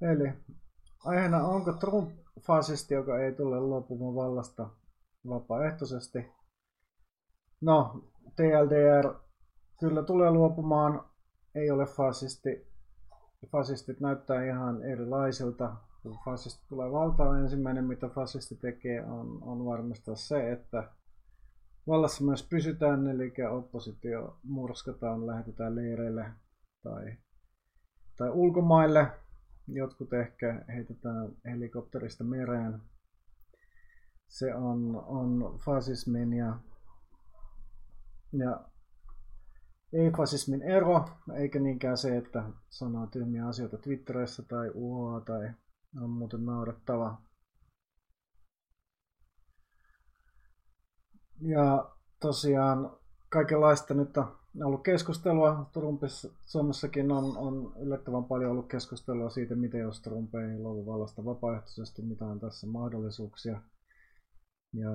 Eli aiheena onko Trump fasisti, joka ei tule luopumaan vallasta vapaaehtoisesti? No, TLDR kyllä tulee luopumaan, ei ole fasisti. Fasistit näyttää ihan erilaisilta. Kun fasisti tulee valtaan, ensimmäinen mitä fasisti tekee on, on varmistaa se, että vallassa myös pysytään, eli oppositio murskataan, lähetetään leireille tai, tai ulkomaille. Jotkut ehkä heitetään helikopterista mereen. Se on, on fasismin ja, ja ei-fasismin ero, eikä niinkään se, että sanoo tyhmiä asioita Twitterissä tai uhoa tai on muuten naurettava. Ja tosiaan kaikenlaista nyt on ollut keskustelua. Trumpissa, Suomessakin on, on yllättävän paljon ollut keskustelua siitä, miten jos Trump ei luovu vallasta vapaaehtoisesti, mitä on tässä mahdollisuuksia. Ja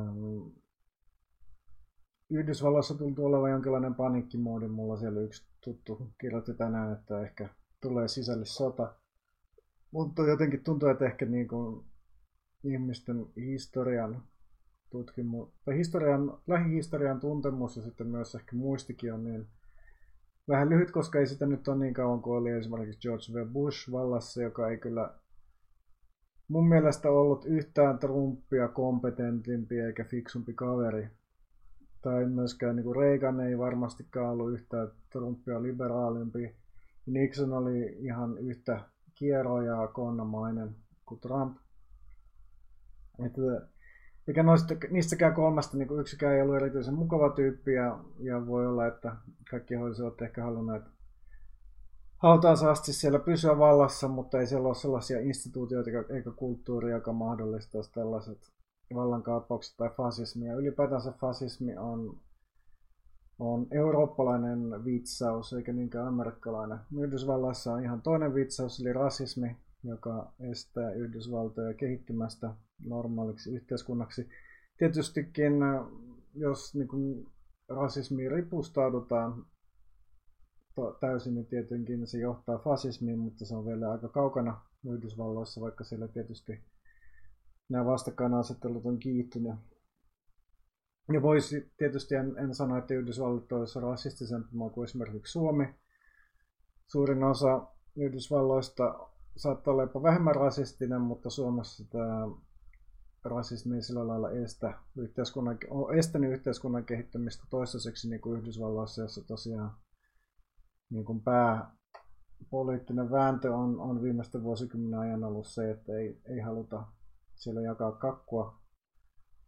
Yhdysvalloissa tuntuu olevan jonkinlainen paniikkimoodi. Mulla siellä yksi tuttu kirjoitti tänään, että ehkä tulee sisällissota. Mutta jotenkin tuntuu, että ehkä niin kuin ihmisten historian tutkimus, tai historian, lähihistorian tuntemus ja sitten myös ehkä muistikin on niin vähän lyhyt, koska ei sitä nyt ole niin kauan kuin oli esimerkiksi George W. Bush vallassa, joka ei kyllä mun mielestä ollut yhtään Trumpia kompetentimpi eikä fiksumpi kaveri. Tai myöskään niin kuin Reagan ei varmastikaan ollut yhtään Trumpia liberaalimpi. Nixon oli ihan yhtä kiero ja konnamainen kuin Trump. Että eikä noista, niistäkään kolmesta niin yksikään ei ollut erityisen mukava tyyppi ja, ja voi olla, että kaikki olisivat ehkä halunneet hautaansa asti siellä pysyä vallassa, mutta ei siellä ole sellaisia instituutioita eikä kulttuuria, joka mahdollistaisi tällaiset vallankaappaukset tai fasismi. Ja ylipäätänsä fasismi on, on eurooppalainen vitsaus eikä niinkään amerikkalainen. Yhdysvalloissa on ihan toinen vitsaus, eli rasismi, joka estää Yhdysvaltoja kehittymästä normaaliksi yhteiskunnaksi. Tietystikin, jos niin kuin, rasismiin ripustaudutaan täysin, niin tietenkin se johtaa fasismiin, mutta se on vielä aika kaukana Yhdysvalloissa, vaikka siellä tietysti nämä vastakkainasettelut on kiihtyneet. Ja voisi tietysti, en, en sano, että Yhdysvallat olisi rasistisempi kuin esimerkiksi Suomi. Suurin osa Yhdysvalloista saattaa olla jopa vähemmän rasistinen, mutta Suomessa tämä rasismi ei sillä lailla estä yhteiskunnan, on estänyt yhteiskunnan kehittymistä toistaiseksi niin kuin Yhdysvalloissa, jossa tosiaan niin kuin pääpoliittinen vääntö on, on viimeisten vuosikymmenen ajan ollut se, että ei, ei haluta siellä jakaa kakkua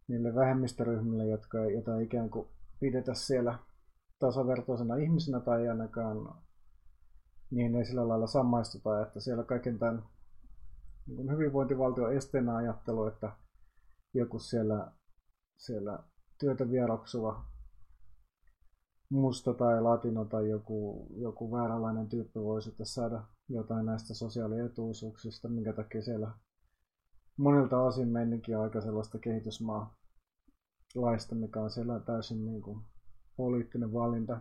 niille vähemmistöryhmille, jotka, joita ikään kuin pidetä siellä tasavertoisena ihmisenä tai ainakaan niin ei sillä lailla samaistuta, että siellä kaiken tämän niin hyvinvointivaltio esteenä ajattelu, että joku siellä, siellä työtä vieroksuva musta tai latino tai joku, joku vääränlainen tyyppi voi sitten saada jotain näistä sosiaalietuisuuksista, minkä takia siellä monilta osin meininkin aika sellaista kehitysmaa laista, mikä on siellä täysin niin kuin poliittinen valinta.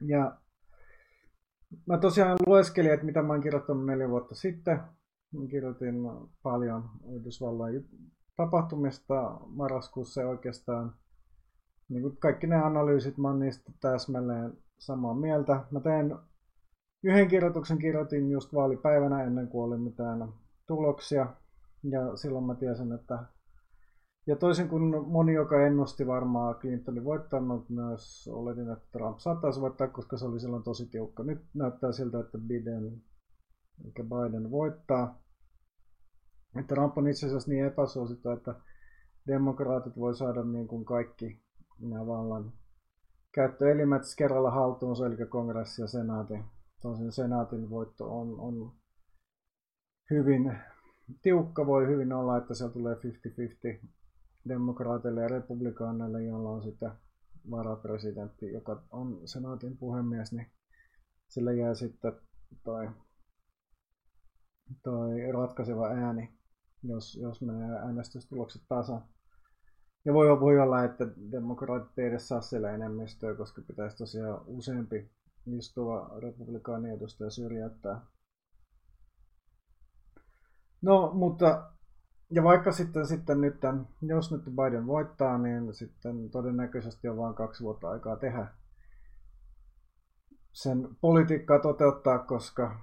Ja mä tosiaan lueskelin, että mitä mä oon kirjoittanut neljä vuotta sitten. Kirjoitin paljon Yhdysvalloin tapahtumista marraskuussa oikeastaan niin kuin kaikki ne analyysit, mä oon niistä täsmälleen samaa mieltä. Mä tein yhden kirjoituksen, kirjoitin just vaalipäivänä ennen kuin oli mitään tuloksia. Ja silloin mä tiesin, että ja toisin kuin moni, joka ennusti varmaan Clintonin voittanut, myös oletin, että Trump saattaisi voittaa, koska se oli silloin tosi tiukka. Nyt näyttää siltä, että Biden, eikä Biden voittaa. Trump on itse asiassa niin epäsuosittu, että demokraatit voi saada niin kuin kaikki nämä vallan käyttöelimet kerralla haltuunsa, eli kongressi ja senaati. Tosin senaatin voitto on, on hyvin tiukka, voi hyvin olla, että siellä tulee 50-50 demokraateille ja republikaaneille, jolla on sitten varapresidentti, joka on senaatin puhemies, niin sille jää sitten toi, toi ratkaiseva ääni, jos, jos menee äänestystulokset tasan. Ja voi, voi olla, että demokraatit ei edes saa siellä enemmistöä, koska pitäisi tosiaan useampi istuva republikaani edustaja syrjäyttää No, mutta ja vaikka sitten, sitten nyt, jos nyt Biden voittaa, niin sitten todennäköisesti on vain kaksi vuotta aikaa tehdä sen politiikkaa toteuttaa, koska,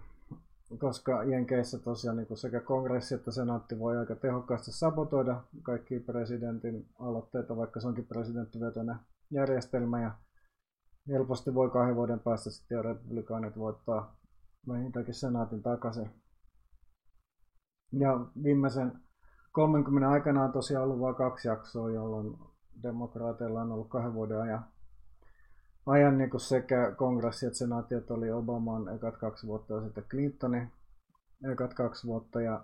koska Jenkeissä tosiaan niin sekä kongressi että senaatti voi aika tehokkaasti sabotoida kaikki presidentin aloitteita, vaikka se onkin presidenttivetoinen järjestelmä ja helposti voi kahden vuoden päästä sitten republikaanit voittaa vähintäänkin senaatin takaisin. Ja viimeisen 30 aikana on tosiaan ollut vain kaksi jaksoa, jolloin demokraateilla on ollut kahden vuoden ajan, ajan niin kuin sekä kongressi että senaatti, että oli Obaman ekat kaksi vuotta ja sitten Clintonin ekat kaksi vuotta. Ja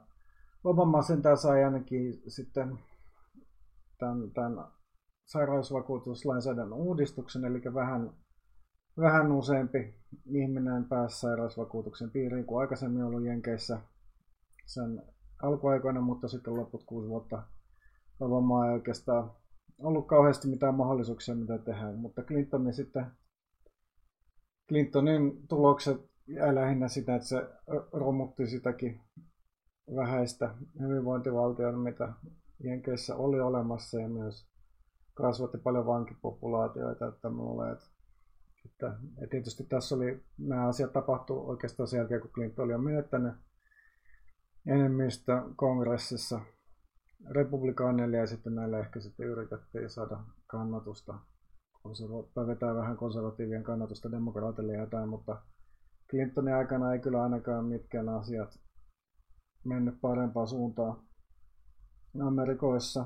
Obama sentään sai ainakin sitten tämän, tämän sairausvakuutuslainsäädännön uudistuksen, eli vähän, vähän useampi ihminen pääsi sairausvakuutuksen piiriin kuin aikaisemmin ollut Jenkeissä sen alkuaikoina, mutta sitten loput kuusi vuotta Obamaa ei oikeastaan ollut kauheasti mitään mahdollisuuksia mitä tehdä, mutta Clintonin sitten Clintonin tulokset jäi lähinnä sitä, että se romutti sitäkin vähäistä hyvinvointivaltiota, mitä Jenkeissä oli olemassa ja myös kasvatti paljon vankipopulaatioita, että mulle, että, että, että tietysti tässä oli, nämä asiat tapahtuu oikeastaan sen jälkeen, kun Clinton oli menettänyt enemmistö kongressissa republikaaneille ja sitten näille ehkä sitten yritettiin saada kannatusta tai vetää vähän konservatiivien kannatusta demokraatille ja jotain, mutta Clintonin aikana ei kyllä ainakaan mitkään asiat mennyt parempaan suuntaan Amerikoissa.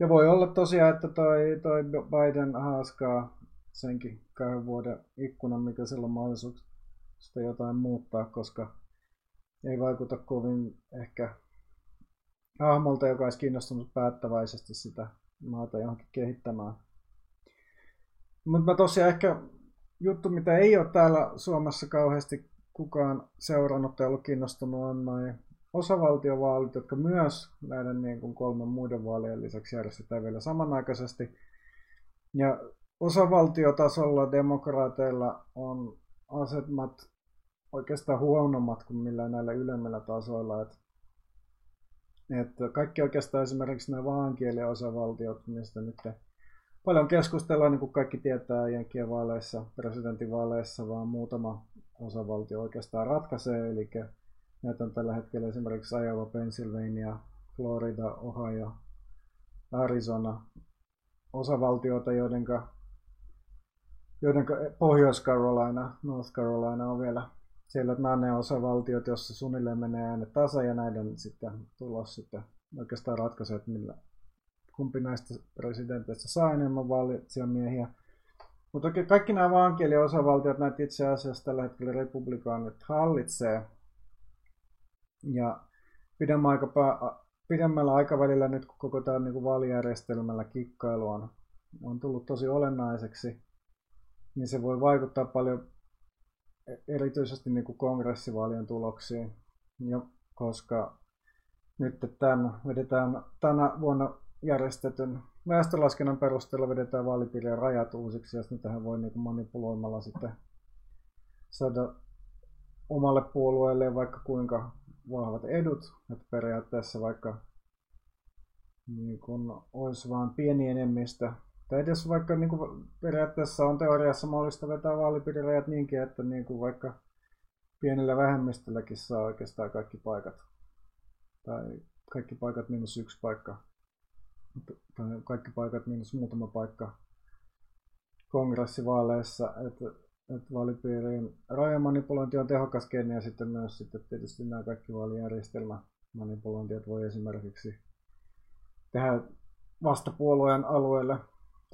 Ja voi olla tosiaan, että toi, toi Biden haaskaa senkin kahden vuoden ikkunan, mikä silloin mahdollisuus jotain muuttaa, koska ei vaikuta kovin ehkä hahmolta, joka olisi kiinnostunut päättäväisesti sitä maata johonkin kehittämään. Mutta tosiaan ehkä juttu, mitä ei ole täällä Suomessa kauheasti kukaan seurannut tai ollut kiinnostunut, on noin osavaltiovaalit, jotka myös näiden niin kuin kolmen muiden vaalien lisäksi järjestetään vielä samanaikaisesti. Ja osavaltiotasolla demokraateilla on asemat oikeastaan huonommat kuin millään näillä ylemmillä tasoilla. Että, että kaikki oikeastaan esimerkiksi nämä vaankielen osavaltiot, mistä nyt paljon keskustellaan, niin kuin kaikki tietää Jenkkien vaaleissa, presidentinvaaleissa, vaan muutama osavaltio oikeastaan ratkaisee. Eli näitä on tällä hetkellä esimerkiksi Iowa, Pennsylvania, Florida, Ohio, Arizona, osavaltioita, joidenka, joidenka Pohjois-Carolina, North Carolina on vielä siellä nämä ne osavaltiot, jossa suunnilleen menee äänet tasa ja näiden sitten tulos sitten oikeastaan ratkaisee, että millä, kumpi näistä presidenteistä saa enemmän miehiä. Mutta kaikki nämä osavaltiot näitä itse asiassa tällä hetkellä republikaanit hallitsee. Ja pidemmällä aikavälillä nyt kun koko tämä niin vaalijärjestelmällä kikkailu on, on tullut tosi olennaiseksi, niin se voi vaikuttaa paljon erityisesti niin kuin kongressivaalien tuloksiin, ja koska nyt tämän vedetään tänä vuonna järjestetyn väestölaskennan perusteella vedetään vaalipiirien rajat uusiksi, ja niitähän voi niin manipuloimalla sitten saada omalle puolueelle vaikka kuinka vahvat edut, että periaatteessa vaikka niin kun olisi vain pieni enemmistö tai edes vaikka niin kuin periaatteessa on teoriassa mahdollista vetää vaalipiirirajat niinkin, että niin kuin vaikka pienellä vähemmistölläkin saa oikeastaan kaikki paikat. Tai kaikki paikat miinus yksi paikka. Tai kaikki paikat miinus muutama paikka kongressivaaleissa. Että että vaalipiirien rajamanipulointi on tehokas keino ja sitten myös sitten tietysti nämä kaikki vaalijärjestelmämanipulointiot voi esimerkiksi tehdä vastapuolueen alueelle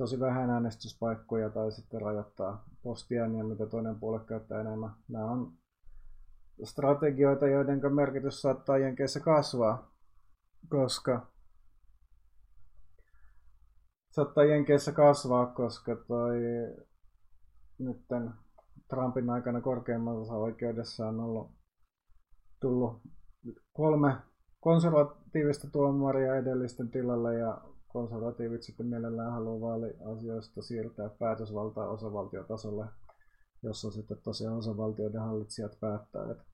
tosi vähän äänestyspaikkoja tai sitten rajoittaa postiääniä, mitä toinen puolue käyttää enemmän. Nämä on strategioita, joiden merkitys saattaa Jenkeissä kasvaa, koska saattaa Jenkeissä kasvaa, koska toi nytten Trumpin aikana korkeimmassa oikeudessa on ollut tullut kolme konservatiivista tuomaria edellisten tilalle ja konservatiivit sitten mielellään haluaa vaaliasioista siirtää päätösvaltaa osavaltiotasolle, jossa sitten tosiaan osavaltioiden hallitsijat päättää. että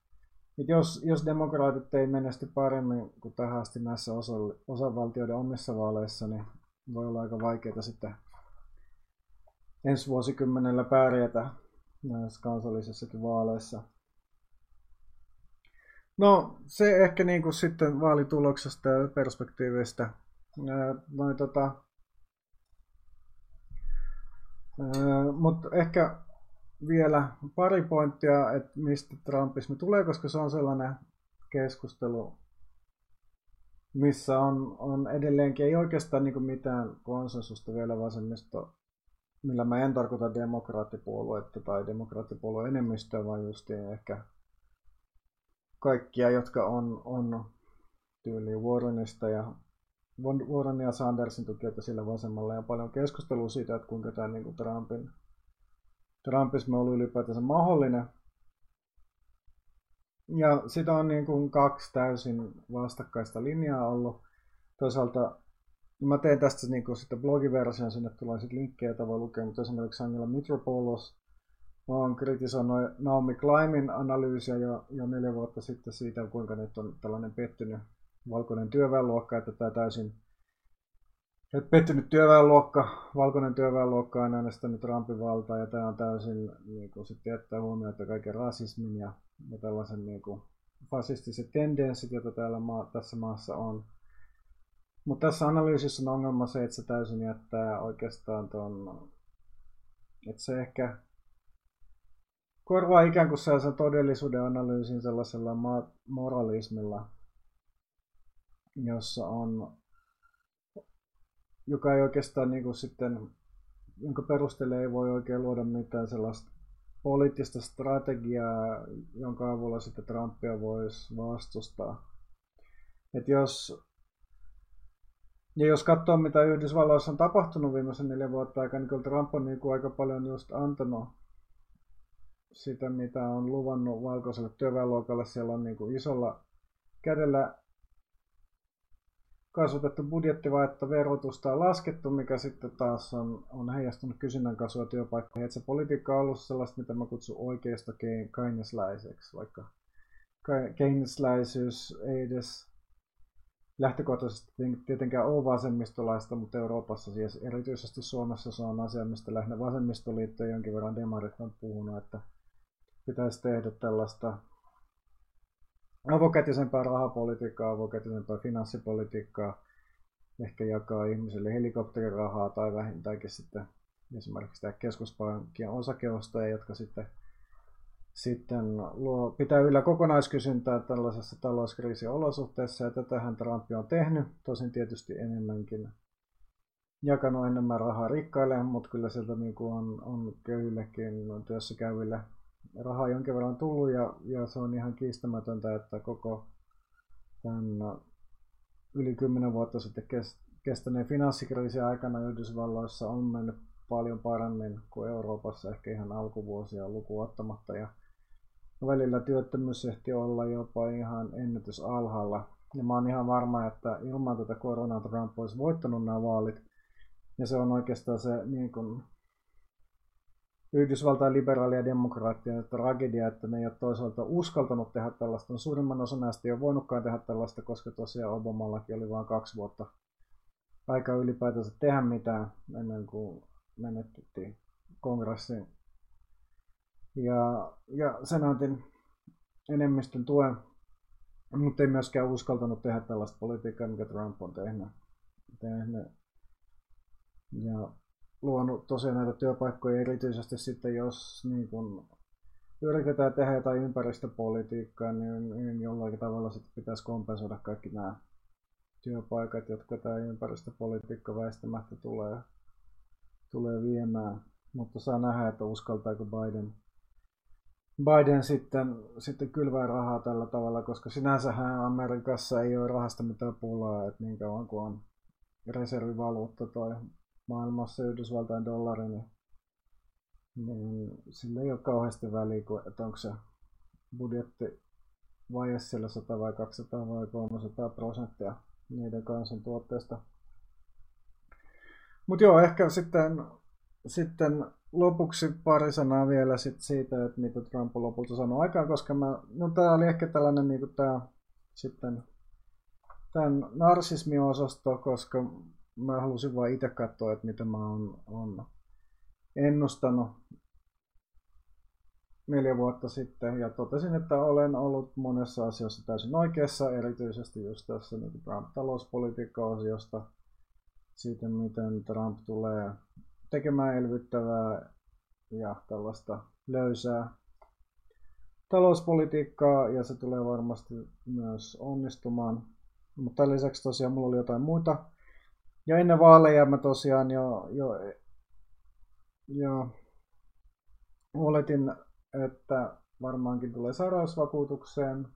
jos, jos demokraatit ei menesty paremmin kuin tähän asti näissä osa, osavaltioiden omissa vaaleissa, niin voi olla aika vaikeaa sitten ensi vuosikymmenellä pärjätä näissä kansallisissakin vaaleissa. No se ehkä niin kuin sitten vaalituloksesta ja perspektiivistä. Noin tota, mutta ehkä vielä pari pointtia, että mistä Trumpismi tulee, koska se on sellainen keskustelu, missä on, on edelleenkin, ei oikeastaan niin mitään konsensusta vielä vasemmisto, millä mä en tarkoita demokraattipuoluetta tai demokraattipuolueen enemmistöä, vaan just ehkä kaikkia, jotka on, on tyyli Warrenista ja Warren ja Sandersin tukijoita sillä vasemmalla ja paljon keskustelua siitä, että kuinka tämä niin kuin Trumpin Trumpismi ollut ylipäätänsä mahdollinen. Ja sitä on niin kuin kaksi täysin vastakkaista linjaa ollut. Toisaalta mä teen tästä niin kuin sitten blogiversion, sinne tulee sitten linkkejä, joita voi lukea, mutta esimerkiksi Angela Mitropoulos on kritisoinut Naomi Kleimin analyysiä jo, jo neljä vuotta sitten siitä, kuinka nyt on tällainen pettynyt valkoinen työväenluokka, että tämä täysin et pettynyt työväenluokka, valkoinen työväenluokka on äänestänyt Trumpin valtaa ja tämä on täysin niin kuin, sitten jättää huomiota kaiken rasismin ja, ja tällaisen niin kuin, fasistiset tendenssit, joita täällä maa, tässä maassa on. Mutta tässä analyysissä on ongelma se, että se täysin jättää oikeastaan tuon, että se ehkä korvaa ikään kuin sellaisen todellisuuden analyysin sellaisella moralismilla, jossa on joka ei oikeastaan niin kuin sitten, jonka perusteella ei voi oikein luoda mitään sellaista poliittista strategiaa, jonka avulla sitten Trumpia voisi vastustaa. Et jos, ja jos katsoo, mitä Yhdysvalloissa on tapahtunut viimeisen neljän vuotta aikana, niin kyllä Trump on niin kuin aika paljon just antanut sitä, mitä on luvannut valkoiselle työväenluokalle. Siellä on niin kuin isolla kädellä kasvatettu budjettivaihetta verotusta on laskettu, mikä sitten taas on, on heijastunut kysynnän kasvua työpaikkoihin. Että se politiikka on ollut sellaista, mitä mä kutsun oikeasta keynesläiseksi, vaikka keynesläisyys ei edes lähtökohtaisesti tietenkään ole vasemmistolaista, mutta Euroopassa, siis erityisesti Suomessa se on asia, mistä lähinnä vasemmistoliitto jonkin verran demarit on puhunut, että pitäisi tehdä tällaista avokätisempää rahapolitiikkaa, avokätisempää finanssipolitiikkaa, ehkä jakaa ihmisille helikopterirahaa tai vähintäänkin sitten esimerkiksi tämä keskuspankkien osakeostajia, jotka sitten, sitten luo, pitää yllä kokonaiskysyntää tällaisessa talouskriisin olosuhteessa, ja tätähän Trump on tehnyt, tosin tietysti enemmänkin jakanut enemmän rahaa rikkaille, mutta kyllä sieltä niin kuin on, on köyhillekin työssä käyville rahaa jonkin verran tullut ja, ja se on ihan kiistämätöntä, että koko tämän yli 10 vuotta sitten kestäneen finanssikriisin aikana Yhdysvalloissa on mennyt paljon paremmin kuin Euroopassa, ehkä ihan alkuvuosia lukuottamatta. Ja välillä työttömyys ehti olla jopa ihan ennätysalhaalla. Ja mä oon ihan varma, että ilman tätä koronaa Trump olisi voittanut nämä vaalit. Ja se on oikeastaan se niin kuin, Yhdysvaltain liberaalia demokraattia tragedia, että ne ei ole toisaalta uskaltanut tehdä tällaista. No, suurimman osa näistä ei ole voinutkaan tehdä tällaista, koska tosiaan Obamallakin oli vain kaksi vuotta aika ylipäätänsä tehdä mitään ennen kuin menetettiin kongressiin. Ja, ja senaatin enemmistön tuen, mutta ei myöskään uskaltanut tehdä tällaista politiikkaa, mikä Trump on tehnyt. tehnyt. Ja luonut tosiaan näitä työpaikkoja erityisesti sitten, jos niin kun yritetään tehdä jotain ympäristöpolitiikkaa, niin, niin jollakin tavalla sitten pitäisi kompensoida kaikki nämä työpaikat, jotka tämä ympäristöpolitiikka väistämättä tulee, tulee viemään. Mutta saa nähdä, että uskaltaako Biden, Biden sitten, sitten kylvää rahaa tällä tavalla, koska sinänsähän Amerikassa ei ole rahasta mitään pulaa, että niin kauan kuin on reservivaluutta tai maailmassa Yhdysvaltain dollari, niin, niin sillä ei ole kauheasti väliä, että onko se budjetti vaje siellä 100 vai 200 vai 300 prosenttia niiden kansantuotteesta. Mutta joo, ehkä sitten, sitten lopuksi pari sanaa vielä sit siitä, että mitä Trump on lopulta sanoi aikaan, koska mä, no tää oli ehkä tällainen niin tää sitten tämän narsismiosasto, koska mä halusin vain itse katsoa, että mitä mä oon, oon ennustanut neljä vuotta sitten ja totesin, että olen ollut monessa asiassa täysin oikeassa, erityisesti just tässä niin Trump-talouspolitiikka-osiosta, siitä miten Trump tulee tekemään elvyttävää ja tällaista löysää talouspolitiikkaa ja se tulee varmasti myös onnistumaan. Mutta lisäksi tosiaan mulla oli jotain muuta. Ja ennen vaaleja mä tosiaan jo, jo, jo oletin, että varmaankin tulee sairausvakuutukseen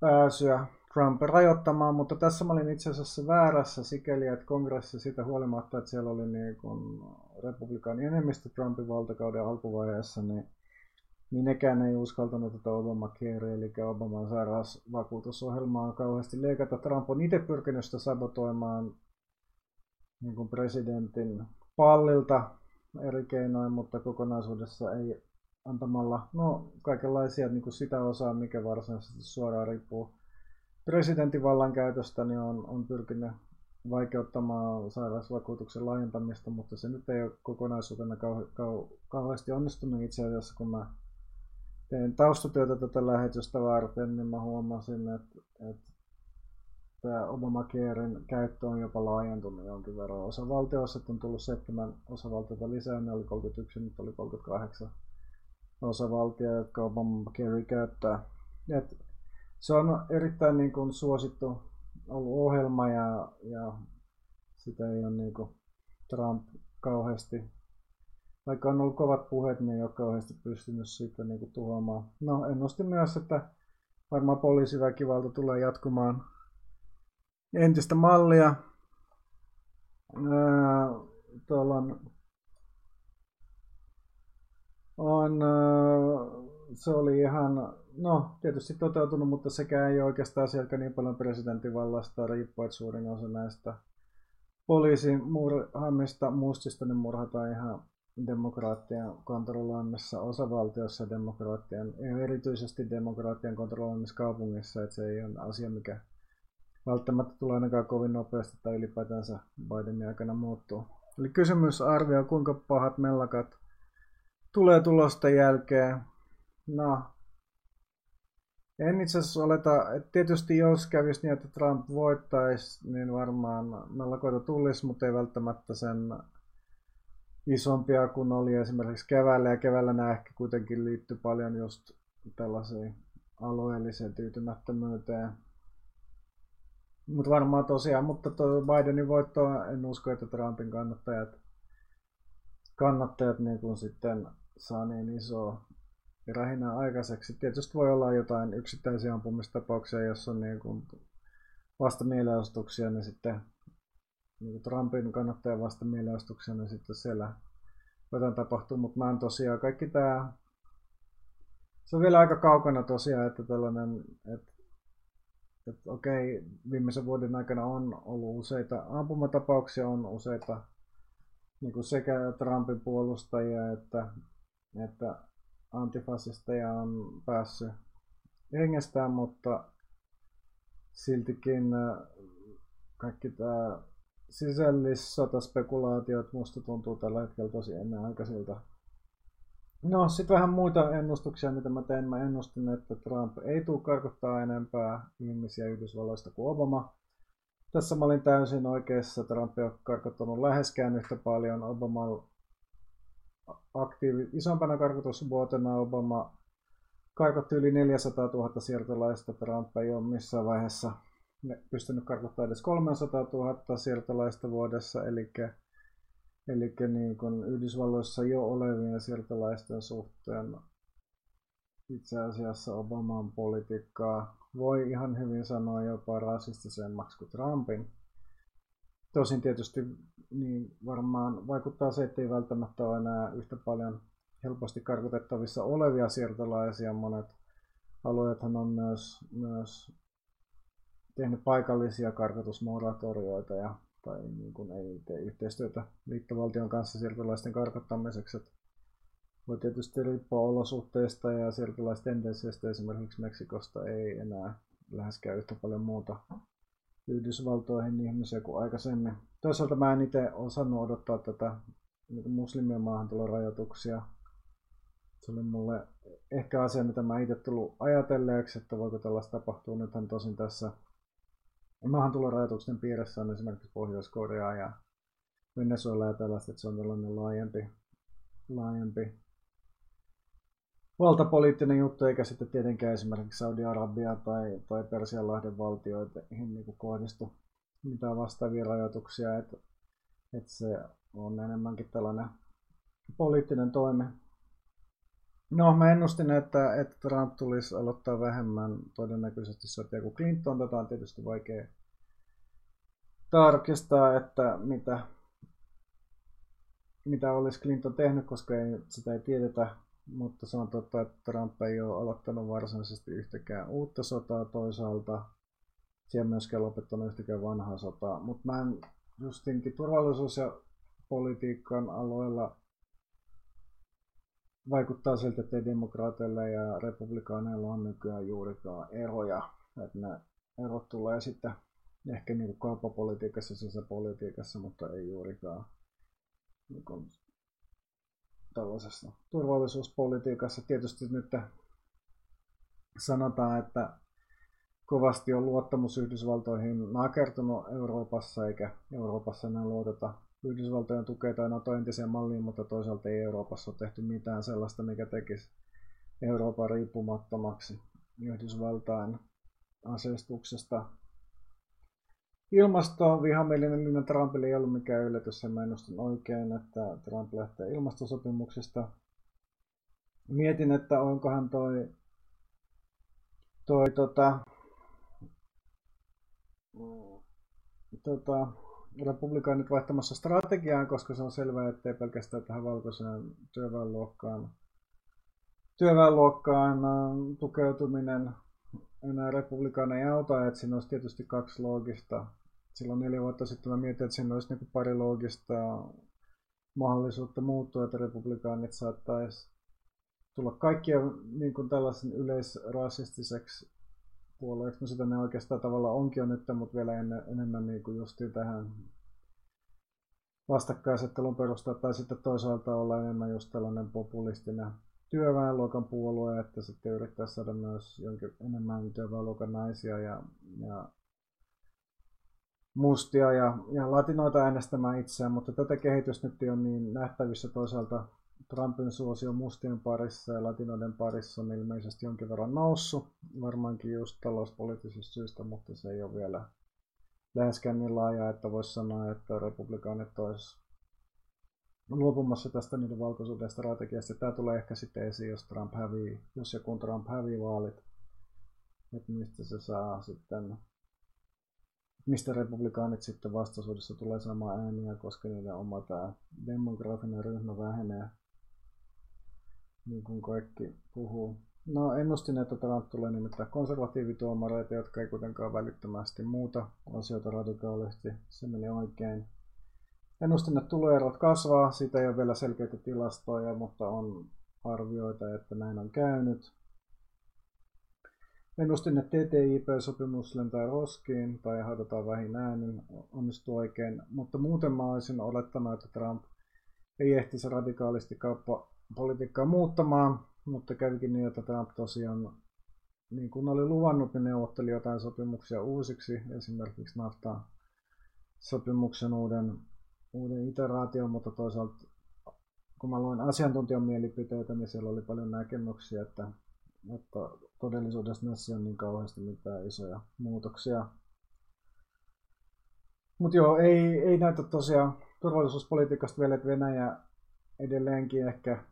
pääsyä Trump rajoittamaan, mutta tässä mä olin itse asiassa väärässä sikäli, että kongressi siitä huolimatta, että siellä oli niin kuin republikaanin enemmistö Trumpin valtakauden alkuvaiheessa, niin, niin nekään ei uskaltanut tätä Obamacare, eli Obaman sairausvakuutusohjelmaa kauheasti leikata. Trump on itse pyrkinyt sitä sabotoimaan niin kuin presidentin pallilta eri keinoin, mutta kokonaisuudessa ei antamalla no, kaikenlaisia niin kuin sitä osaa, mikä varsinaisesti suoraan riippuu presidentin vallankäytöstä, niin on, on pyrkinyt vaikeuttamaan sairausvakuutuksen laajentamista, mutta se nyt ei ole kokonaisuutena kau, kau, kauheasti onnistunut itse asiassa, kun mä tein taustatyötä tätä lähetystä varten, niin mä huomasin, että, että tämä Obamacarein käyttö on jopa laajentunut jonkin verran. Osavaltioissa on tullut seitsemän osavaltiota lisää, ne oli 31, nyt oli 38 osavaltioita, jotka Obamacare käyttää. Et se on erittäin niin kuin, suosittu ollut ohjelma ja, ja sitä ei ole niin kuin, Trump kauheasti, vaikka on ollut kovat puheet, niin ei ole kauheasti pystynyt siitä niin kuin, tuhoamaan. No ennustin myös, että varmaan poliisiväkivalta tulee jatkumaan entistä mallia. tuolla on, on, se oli ihan, no tietysti toteutunut, mutta sekään ei oikeastaan sieltä niin paljon presidentin vallasta riippuu, että suurin osa näistä poliisin murhaamista mustista niin murhataan ihan demokraattien kontrolloimissa osavaltiossa demokraattien, erityisesti demokraattien kontrolloimissa kaupungissa, että se ei ole asia, mikä välttämättä tulee ainakaan kovin nopeasti tai ylipäätänsä Bidenin aikana muuttuu. Eli kysymys arvio, kuinka pahat mellakat tulee tulosta jälkeen. No, en itse asiassa oleta, että tietysti jos kävisi niin, että Trump voittaisi, niin varmaan mellakoita tulisi, mutta ei välttämättä sen isompia kuin oli esimerkiksi keväällä. Ja keväällä nämä ehkä kuitenkin liittyy paljon just tällaisiin alueelliseen tyytymättömyyteen mutta varmaan tosiaan, mutta tuo Bidenin voitto, en usko, että Trumpin kannattajat, kannattajat niin kuin sitten saa niin isoa rähinää aikaiseksi. Tietysti voi olla jotain yksittäisiä ampumistapauksia, jos on niin kuin vasta mielenosoituksia, niin sitten niin Trumpin kannattajan vasta mielenosoituksia, niin sitten siellä jotain tapahtuu, mutta mä en tosiaan, kaikki tämä, se on vielä aika kaukana tosiaan, että tällainen, että että okei, viimeisen vuoden aikana on ollut useita ampumatapauksia, on useita niin kuin sekä Trumpin puolustajia että, että antifasisteja on päässyt hengestään, mutta siltikin äh, kaikki tämä sisällissotaspekulaatiot musta tuntuu tällä hetkellä tosi ennenaikaisilta No, sitten vähän muita ennustuksia, mitä mä tein. Mä ennustin, että Trump ei tule karkottaa enempää ihmisiä Yhdysvalloista kuin Obama. Tässä mä olin täysin oikeassa. Trump ei ole karkottanut läheskään yhtä paljon. Obama aktiivi, isompana karkotusvuotena Obama karkotti yli 400 000 siirtolaista. Trump ei ole missään vaiheessa pystynyt karkottamaan edes 300 000 siirtolaista vuodessa, eli Eli niin kuin Yhdysvalloissa jo olevien siirtolaisten suhteen itse asiassa Obaman politiikkaa voi ihan hyvin sanoa jopa rasistisemmaksi kuin Trumpin. Tosin tietysti niin varmaan vaikuttaa se, että ei välttämättä ole enää yhtä paljon helposti karkotettavissa olevia siirtolaisia. Monet alueethan on myös, myös tehnyt paikallisia karkotusmoratorioita ja tai niin kuin ei tee yhteistyötä liittovaltion kanssa siirtolaisten karkottamiseksi. Että voi tietysti riippua olosuhteista ja siirtolaisten tendensseistä. Esimerkiksi Meksikosta ei enää läheskään yhtä paljon muuta Yhdysvaltoihin ihmisiä kuin aikaisemmin. Toisaalta mä en itse osannut odottaa tätä niin muslimien maahantulorajoituksia. Se oli mulle ehkä asia, mitä mä itse tullut ajatelleeksi, että voiko tällaista tapahtua. Nythän tosin tässä maahantulorajoituksen piirissä on esimerkiksi Pohjois-Korea ja Venezuela ja tällaista, että se on tällainen laajempi, laajempi valtapoliittinen juttu, eikä sitten tietenkään esimerkiksi Saudi-Arabia tai, tai Persianlahden valtioita niin kohdistu mitään vastaavia rajoituksia, että, että se on enemmänkin tällainen poliittinen toimi. No, mä ennustin, että, että Trump tulisi aloittaa vähemmän todennäköisesti sotia kuin Clinton. Tätä on tietysti vaikea tarkistaa, että mitä, mitä olisi Clinton tehnyt, koska ei, sitä ei tiedetä mutta se on totta, että Trump ei ole aloittanut varsinaisesti yhtäkään uutta sotaa toisaalta. Siellä myöskään lopettanut yhtäkään vanhaa sotaa. Mutta mä en justinkin turvallisuus- ja politiikan aloilla vaikuttaa siltä, että demokraateilla ja republikaaneilla on nykyään juurikaan eroja. Että ne erot tulee sitten ehkä niin kauppapolitiikassa, sisäpolitiikassa, mutta ei juurikaan niin tällaisessa turvallisuuspolitiikassa. Tietysti nyt sanotaan, että kovasti on luottamus Yhdysvaltoihin nakertunut Euroopassa, eikä Euroopassa enää luoteta Yhdysvaltojen tukea tai NATO entiseen malliin, mutta toisaalta ei Euroopassa ole tehty mitään sellaista, mikä tekisi Euroopan riippumattomaksi Yhdysvaltain aseistuksesta ilmasto vihamielinen linja Trumpille ei ollut mikään yllätys, sen mä ennustin oikein, että Trump lähtee ilmastosopimuksesta. Mietin, että onkohan toi, toi tota, tota, republikaanit vaihtamassa strategiaa, koska se on selvää, ettei pelkästään tähän valkoiseen työväenluokkaan, työväenluokkaan äh, tukeutuminen enää republikaan ei auta, että siinä olisi tietysti kaksi loogista. Silloin neljä vuotta sitten mä mietin, että siinä olisi niin pari loogista mahdollisuutta muuttua, että republikaanit saattaisi tulla kaikkia niin kuin tällaisen yleisrasistiseksi puolueeksi. No sitä ne oikeastaan tavallaan onkin jo nyt, mutta vielä en, enemmän niin kuin justiin tähän vastakkaisettelun perustaa, tai sitten toisaalta olla enemmän just tällainen populistinen työväenluokan puolue, että sitten yrittää saada myös jonkin enemmän työväenluokan naisia ja, ja mustia ja, ja latinoita äänestämään itseään, mutta tätä kehitystä nyt on niin nähtävissä toisaalta Trumpin suosio mustien parissa ja latinoiden parissa on ilmeisesti jonkin verran noussut, varmaankin just talouspoliittisista syistä, mutta se ei ole vielä läheskään niin laaja, että voisi sanoa, että republikaanit olisi luopumassa tästä niiden valkoisuuden strategiasta. Tämä tulee ehkä sitten esiin, jos Trump hävii, jos ja kun Trump hävii vaalit, että mistä se saa sitten mistä republikaanit sitten vastaisuudessa tulee saamaan ääniä, koska niiden oma tämä demografinen ryhmä vähenee, niin kuin kaikki puhuu. No ennustin, että Trump tulee nimittäin konservatiivituomareita, jotka ei kuitenkaan välittömästi muuta asioita radikaalisti. Se meni oikein. Ennustin, että tuloerot kasvaa, siitä ei ole vielä selkeitä tilastoja, mutta on arvioita, että näin on käynyt. Ennustin, että TTIP-sopimus lentää roskiin tai haudataan vähin äänin, onnistuu oikein, mutta muuten mä olisin olettanut, että Trump ei ehtisi radikaalisti kauppapolitiikkaa muuttamaan, mutta kävikin niin, että Trump tosiaan, niin kuin oli luvannut, niin neuvotteli jotain sopimuksia uusiksi, esimerkiksi NAFTA sopimuksen uuden, uuden iteraation, mutta toisaalta kun mä luin asiantuntijan mielipiteitä, niin siellä oli paljon näkemyksiä, että, että todellisuudessa näissä on niin kauheasti mitään isoja muutoksia. Mutta joo, ei, ei näytä tosiaan turvallisuuspolitiikasta vielä, että Venäjä edelleenkin ehkä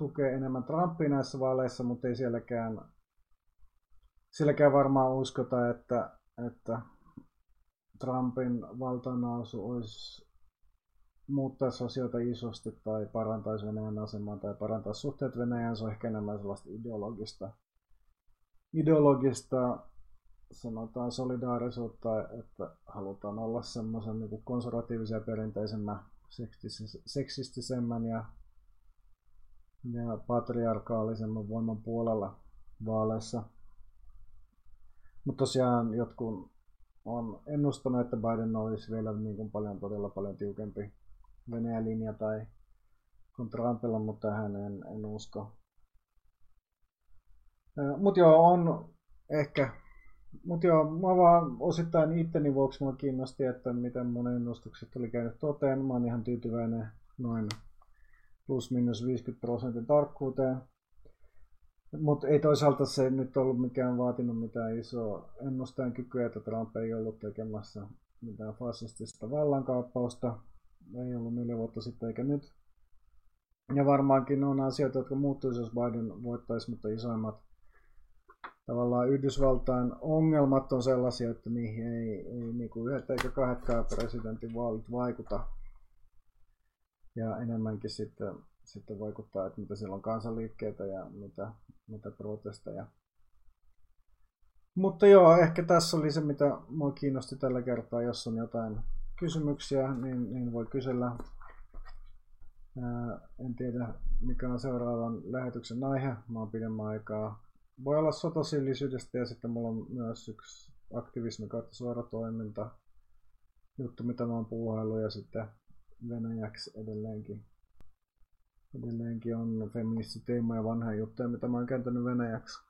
tukee enemmän Trumpia näissä vaaleissa, mutta ei sielläkään, sielläkään varmaan uskota, että, että Trumpin valtanousu olisi muuttaisi asioita isosti tai parantaisi Venäjän asemaa tai parantaisi suhteet Venäjään, se on ehkä enemmän sellaista ideologista, ideologista sanotaan solidaarisuutta, että halutaan olla semmoisen niin konservatiivisen ja perinteisemmän seksistisemmän ja, ja patriarkaalisemman voiman puolella vaaleissa. Mutta tosiaan jotkut on ennustanut, että Biden olisi vielä niin kuin paljon, todella paljon tiukempi Venäjän linja tai kuin Trumpilla, mutta tähän en, en usko. Mutta joo, on ehkä mutta joo, mä vaan osittain itteni vuoksi mua kiinnosti, että miten mun ennustukset oli käynyt toteen. Mä oon ihan tyytyväinen noin plus minus 50 prosentin tarkkuuteen. Mutta ei toisaalta se nyt ollut mikään vaatinut mitään isoa ennustajan kykyä, että Trump ei ollut tekemässä mitään fasistista vallankaappausta. Ei ollut neljä vuotta sitten eikä nyt. Ja varmaankin on asioita, jotka muuttuisi, jos Biden voittaisi, mutta isoimmat tavallaan Yhdysvaltain ongelmat on sellaisia, että niihin ei, ei niin kuin yhdet eikä kahdetkaan presidentin vaalit vaikuta. Ja enemmänkin sitten, sitten vaikuttaa, että mitä siellä on kansanliikkeitä ja mitä, mitä protesteja. Mutta joo, ehkä tässä oli se, mitä mua kiinnosti tällä kertaa. Jos on jotain kysymyksiä, niin, niin voi kysellä. Ää, en tiedä, mikä on seuraavan lähetyksen aihe. Mä oon pidemmän aikaa voi olla sotasillisyydestä ja sitten mulla on myös yksi aktivismi kautta suora toiminta juttu, mitä mä oon puuhaillut ja sitten Venäjäksi edelleenkin. Edelleenkin on feministiteema ja vanha juttuja, mitä mä oon kääntänyt Venäjäksi.